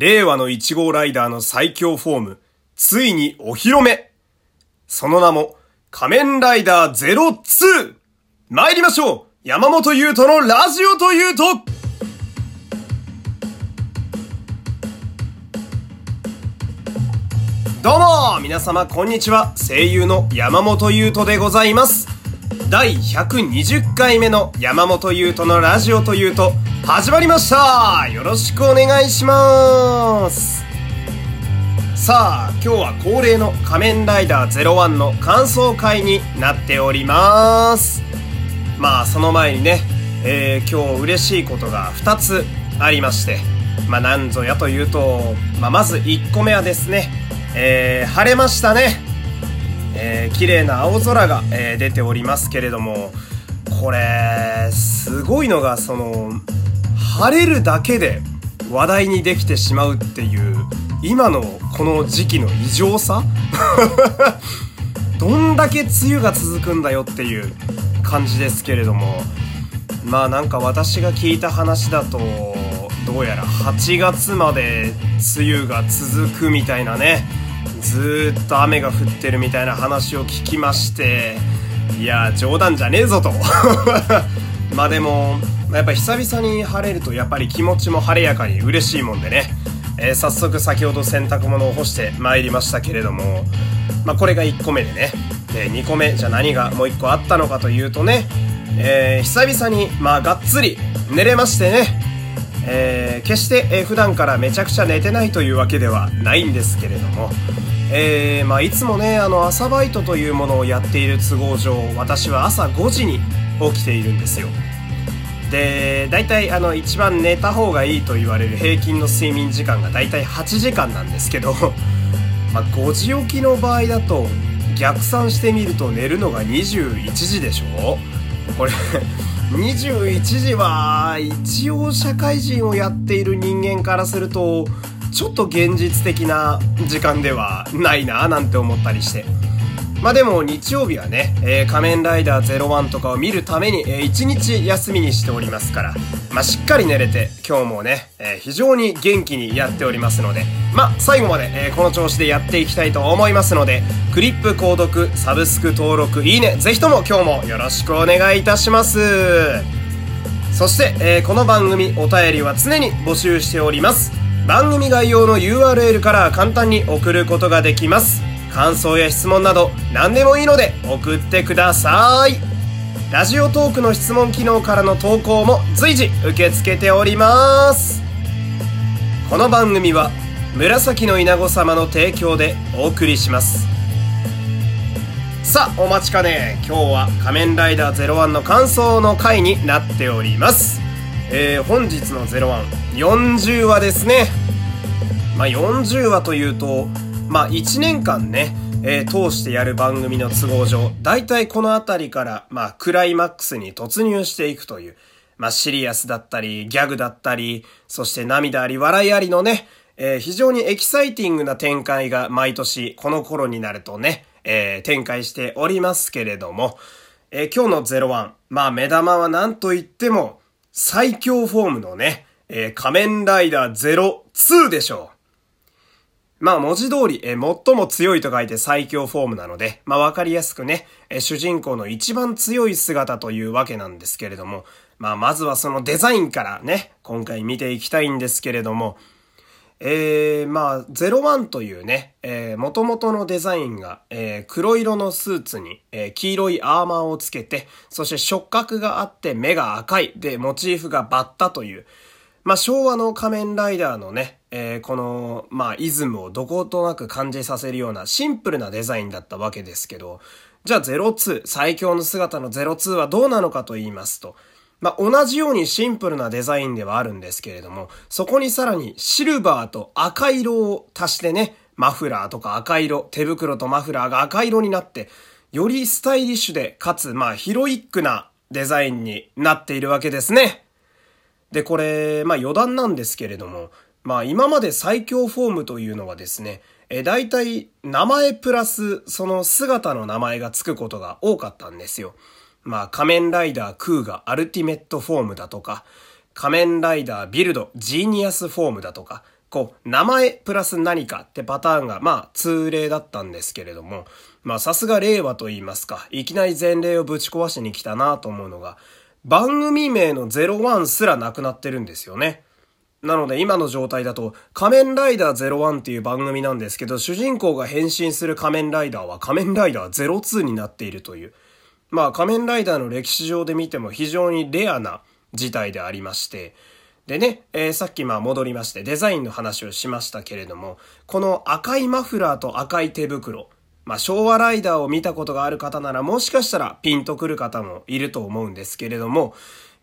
令和の1号ライダーの最強フォーム、ついにお披露目。その名も、仮面ライダー 02! 参りましょう。山本優斗のラジオというと。どうも皆様こんにちは。声優の山本優斗でございます。第120回目の山本優斗のラジオというと始まりました。よろしくお願いします。さあ今日は恒例の仮面ライダー01の感想会になっております。まあその前にね、えー、今日嬉しいことが2つありましてまあなんぞやというと、まあ、まず1個目はですね、えー、晴れましたね。えー、綺麗な青空が、えー、出ておりますけれどもこれすごいのがその晴れるだけで話題にできてしまうっていう今のこの時期の異常さ？どんだけ梅雨が続くんだよっていう感じですけれども。まあなんか私が聞いた話だとどうやら8月まで梅雨が続くみたいなね。ずっと雨が降ってるみたいな話を聞きましていや冗談じゃねえぞと。まあでもやっぱ久々に晴れるとやっぱり気持ちも晴れやかに嬉しいもんでね、えー、早速先ほど洗濯物を干して参りましたけれどもまあこれが1個目でね。で2個目じゃ何がもう1個あったのかというとね、えー、久々にまあがっつり寝れましてね。えー、決して、えー、普段からめちゃくちゃ寝てないというわけではないんですけれども、えー、まあ、いつもねあの朝バイトというものをやっている都合上私は朝5時に起きているんですよ。で大体あの一番寝た方がいいと言われる平均の睡眠時間が大体8時間なんですけど、まあ、5時起きの場合だと逆算してみると寝るのが21時でしょ？これ 21時は一応社会人をやっている人間からするとちょっと現実的な時間ではないななんて思ったりして。まあでも日曜日はね、えー、仮面ライダー01とかを見るために、えー、1日休みにしておりますから、まあしっかり寝れて、今日もね、えー、非常に元気にやっておりますので、まあ最後まで、えー、この調子でやっていきたいと思いますので、クリップ購読、サブスク登録、いいね、ぜひとも今日もよろしくお願いいたします。そして、えー、この番組お便りは常に募集しております。番組概要の URL から簡単に送ることができます。感想や質問など何でもいいので送ってください。ラジオトークの質問機能からの投稿も随時受け付けております。この番組は紫の稲子様の提供でお送りします。さあお待ちかね。今日は仮面ライダー01の感想の回になっております。えー、本日の0140話ですね。まあ40話というとまあ1年間ね、えー、通してやる番組の都合上、大体このあたりから、まあクライマックスに突入していくという、まあシリアスだったり、ギャグだったり、そして涙あり笑いありのね、えー、非常にエキサイティングな展開が毎年この頃になるとね、えー、展開しておりますけれども、えー、今日の01、まあ目玉は何と言っても最強フォームのね、えー、仮面ライダー02でしょう。まあ文字通り、え最も強いと書いて最強フォームなので、まあわかりやすくね、え主人公の一番強い姿というわけなんですけれども、まあまずはそのデザインからね、今回見ていきたいんですけれども、えー、まあ、01というね、えー、元々のデザインが、えー、黒色のスーツに、えー、黄色いアーマーをつけて、そして触覚があって目が赤い、で、モチーフがバッタという、まあ、昭和の仮面ライダーのね、えー、この、まあ、イズムをどことなく感じさせるようなシンプルなデザインだったわけですけど、じゃあ02、最強の姿の02はどうなのかと言いますと、まあ、同じようにシンプルなデザインではあるんですけれども、そこにさらにシルバーと赤色を足してね、マフラーとか赤色、手袋とマフラーが赤色になって、よりスタイリッシュで、かつ、まあ、ヒロイックなデザインになっているわけですね。で、これ、まあ余談なんですけれども、まあ今まで最強フォームというのはですね、え、大体名前プラスその姿の名前がつくことが多かったんですよ。まあ仮面ライダークーガアルティメットフォームだとか、仮面ライダービルドジーニアスフォームだとか、こう、名前プラス何かってパターンが、まあ、通例だったんですけれども、まあ、さすが令和と言いますか、いきなり前例をぶち壊しに来たなと思うのが、番組名の01すらなくなってるんですよね。なので今の状態だと仮面ライダー01っていう番組なんですけど主人公が変身する仮面ライダーは仮面ライダー02になっているという。まあ仮面ライダーの歴史上で見ても非常にレアな事態でありまして。でね、えー、さっきまあ戻りましてデザインの話をしましたけれども、この赤いマフラーと赤い手袋。まあ昭和ライダーを見たことがある方ならもしかしたらピンとくる方もいると思うんですけれども、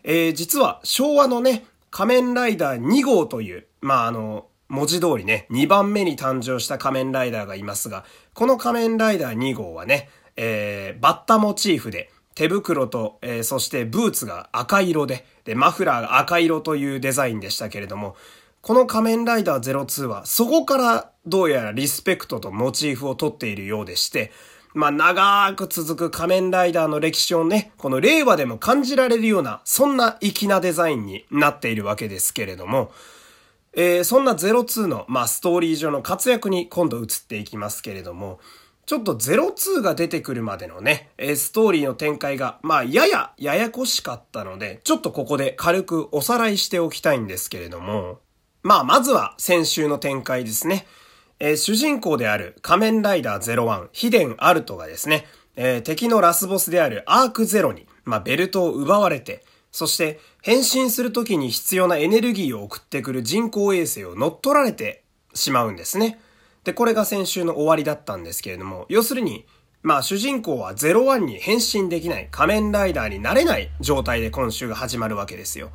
えー、実は昭和のね、仮面ライダー2号という、まあ、あの、文字通りね、2番目に誕生した仮面ライダーがいますが、この仮面ライダー2号はね、えー、バッタモチーフで、手袋と、えー、そしてブーツが赤色で、で、マフラーが赤色というデザインでしたけれども、この仮面ライダー02は、そこからどうやらリスペクトとモチーフを取っているようでして、まあ、長く続く仮面ライダーの歴史をね、この令和でも感じられるような、そんな粋なデザインになっているわけですけれども、えー、そんな02の、まあ、ストーリー上の活躍に今度移っていきますけれども、ちょっと02が出てくるまでのね、えストーリーの展開が、まあ、やや、ややこしかったので、ちょっとここで軽くおさらいしておきたいんですけれども、まあ、まずは先週の展開ですね。えー、主人公である仮面ライダー01、ヒデン・アルトがですね、えー、敵のラスボスであるアークゼロに、まあ、ベルトを奪われて、そして変身する時に必要なエネルギーを送ってくる人工衛星を乗っ取られてしまうんですね。で、これが先週の終わりだったんですけれども、要するに、まあ主人公は01に変身できない仮面ライダーになれない状態で今週が始まるわけですよ。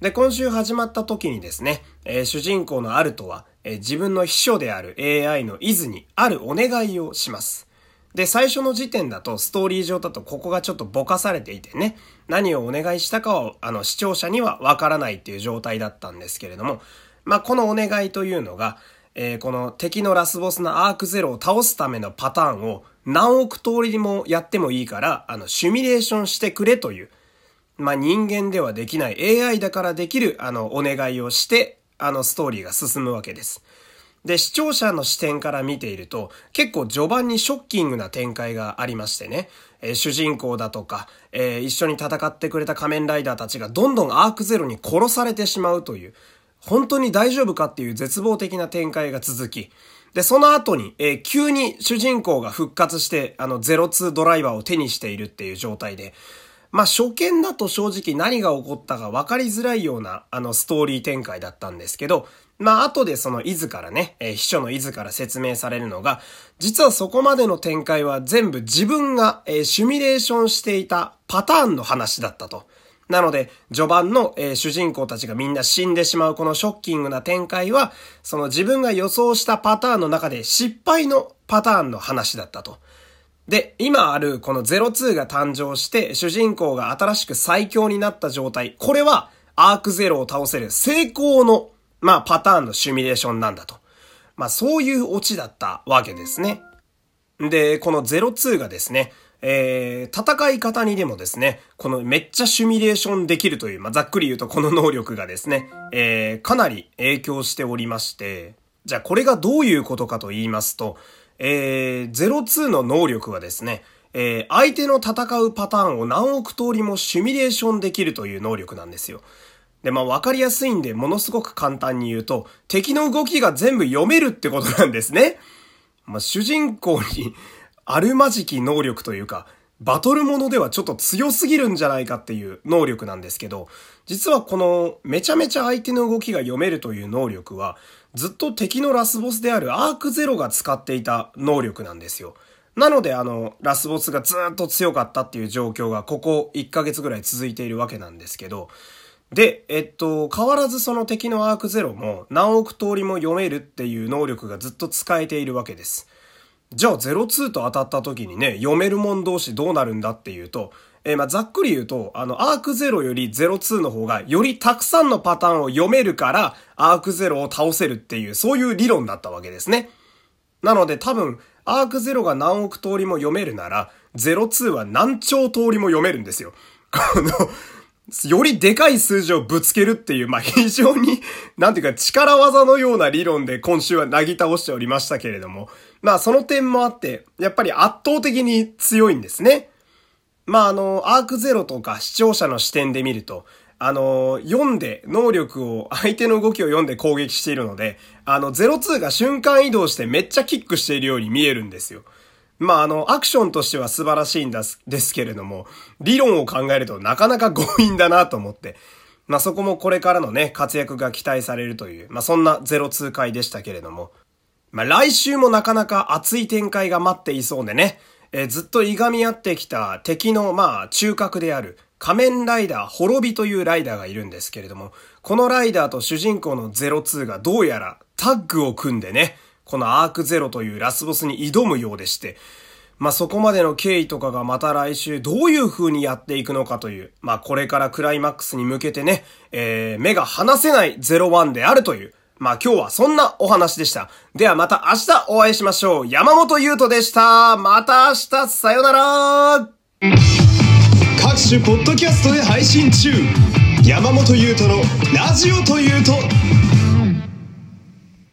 で、今週始まった時にですね、えー、主人公のアルトは、えー、自分の秘書である AI のイズにあるお願いをします。で、最初の時点だと、ストーリー上だとここがちょっとぼかされていてね、何をお願いしたかを、あの、視聴者にはわからないっていう状態だったんですけれども、まあ、このお願いというのが、えー、この敵のラスボスのアークゼロを倒すためのパターンを何億通りもやってもいいから、あの、シミュレーションしてくれという、まあ、人間ではできない AI だからできる、あの、お願いをして、あの、ストーリーが進むわけです。で、視聴者の視点から見ていると、結構序盤にショッキングな展開がありましてね、えー、主人公だとか、えー、一緒に戦ってくれた仮面ライダーたちがどんどんアークゼロに殺されてしまうという、本当に大丈夫かっていう絶望的な展開が続き、で、その後に、えー、急に主人公が復活して、あの、02ドライバーを手にしているっていう状態で、まあ初見だと正直何が起こったか分かりづらいようなあのストーリー展開だったんですけど、まあ後でその伊豆からね、えー、秘書の伊豆から説明されるのが、実はそこまでの展開は全部自分が、えー、シミュレーションしていたパターンの話だったと。なので、序盤の、えー、主人公たちがみんな死んでしまうこのショッキングな展開は、その自分が予想したパターンの中で失敗のパターンの話だったと。で、今あるこの02が誕生して主人公が新しく最強になった状態。これはアークゼロを倒せる成功の、まあパターンのシミュレーションなんだと。まあそういうオチだったわけですね。で、この02がですね、えー、戦い方にでもですね、このめっちゃシミュレーションできるという、まあ、ざっくり言うとこの能力がですね、えー、かなり影響しておりまして、じゃあこれがどういうことかと言いますと、えー、02の能力はですね、えー、相手の戦うパターンを何億通りもシミュレーションできるという能力なんですよ。で、まあ分かりやすいんで、ものすごく簡単に言うと、敵の動きが全部読めるってことなんですね。まあ主人公にあるまじき能力というか、バトルものではちょっと強すぎるんじゃないかっていう能力なんですけど、実はこのめちゃめちゃ相手の動きが読めるという能力は、ずっと敵のラスボスであるアークゼロが使っていた能力なんですよ。なのであの、ラスボスがずっと強かったっていう状況がここ1ヶ月ぐらい続いているわけなんですけど、で、えっと、変わらずその敵のアークゼロも何億通りも読めるっていう能力がずっと使えているわけです。じゃあ02と当たった時にね、読めるもん同士どうなるんだっていうと、えー、まあ、ざっくり言うと、あの、アーク0より02の方が、よりたくさんのパターンを読めるから、アーク0を倒せるっていう、そういう理論だったわけですね。なので多分、アーク0が何億通りも読めるなら、02は何兆通りも読めるんですよ。この、よりでかい数字をぶつけるっていう、まあ、非常に、なんていうか力技のような理論で今週はなぎ倒しておりましたけれども、まあ、その点もあって、やっぱり圧倒的に強いんですね。まあ、あの、アークゼロとか視聴者の視点で見ると、あの、読んで、能力を、相手の動きを読んで攻撃しているので、あの、02が瞬間移動してめっちゃキックしているように見えるんですよ。まあ、あの、アクションとしては素晴らしいんですですけれども、理論を考えるとなかなか強引だなと思って、まあそこもこれからのね、活躍が期待されるという、まあそんな02回でしたけれども、まあ来週もなかなか熱い展開が待っていそうでね、え、ずっといがみ合ってきた敵のまあ中核である仮面ライダー滅びというライダーがいるんですけれども、このライダーと主人公の02がどうやらタッグを組んでね、このアークゼロというラスボスに挑むようでして、まあ、そこまでの経緯とかがまた来週どういう風にやっていくのかという、まあ、これからクライマックスに向けてね、えー、目が離せない01であるという、まあ今日はそんなお話でした。ではまた明日お会いしましょう。山本優斗でした。また明日、さよなら各種ポッドキャストで配信中。山本優斗のラジオというと、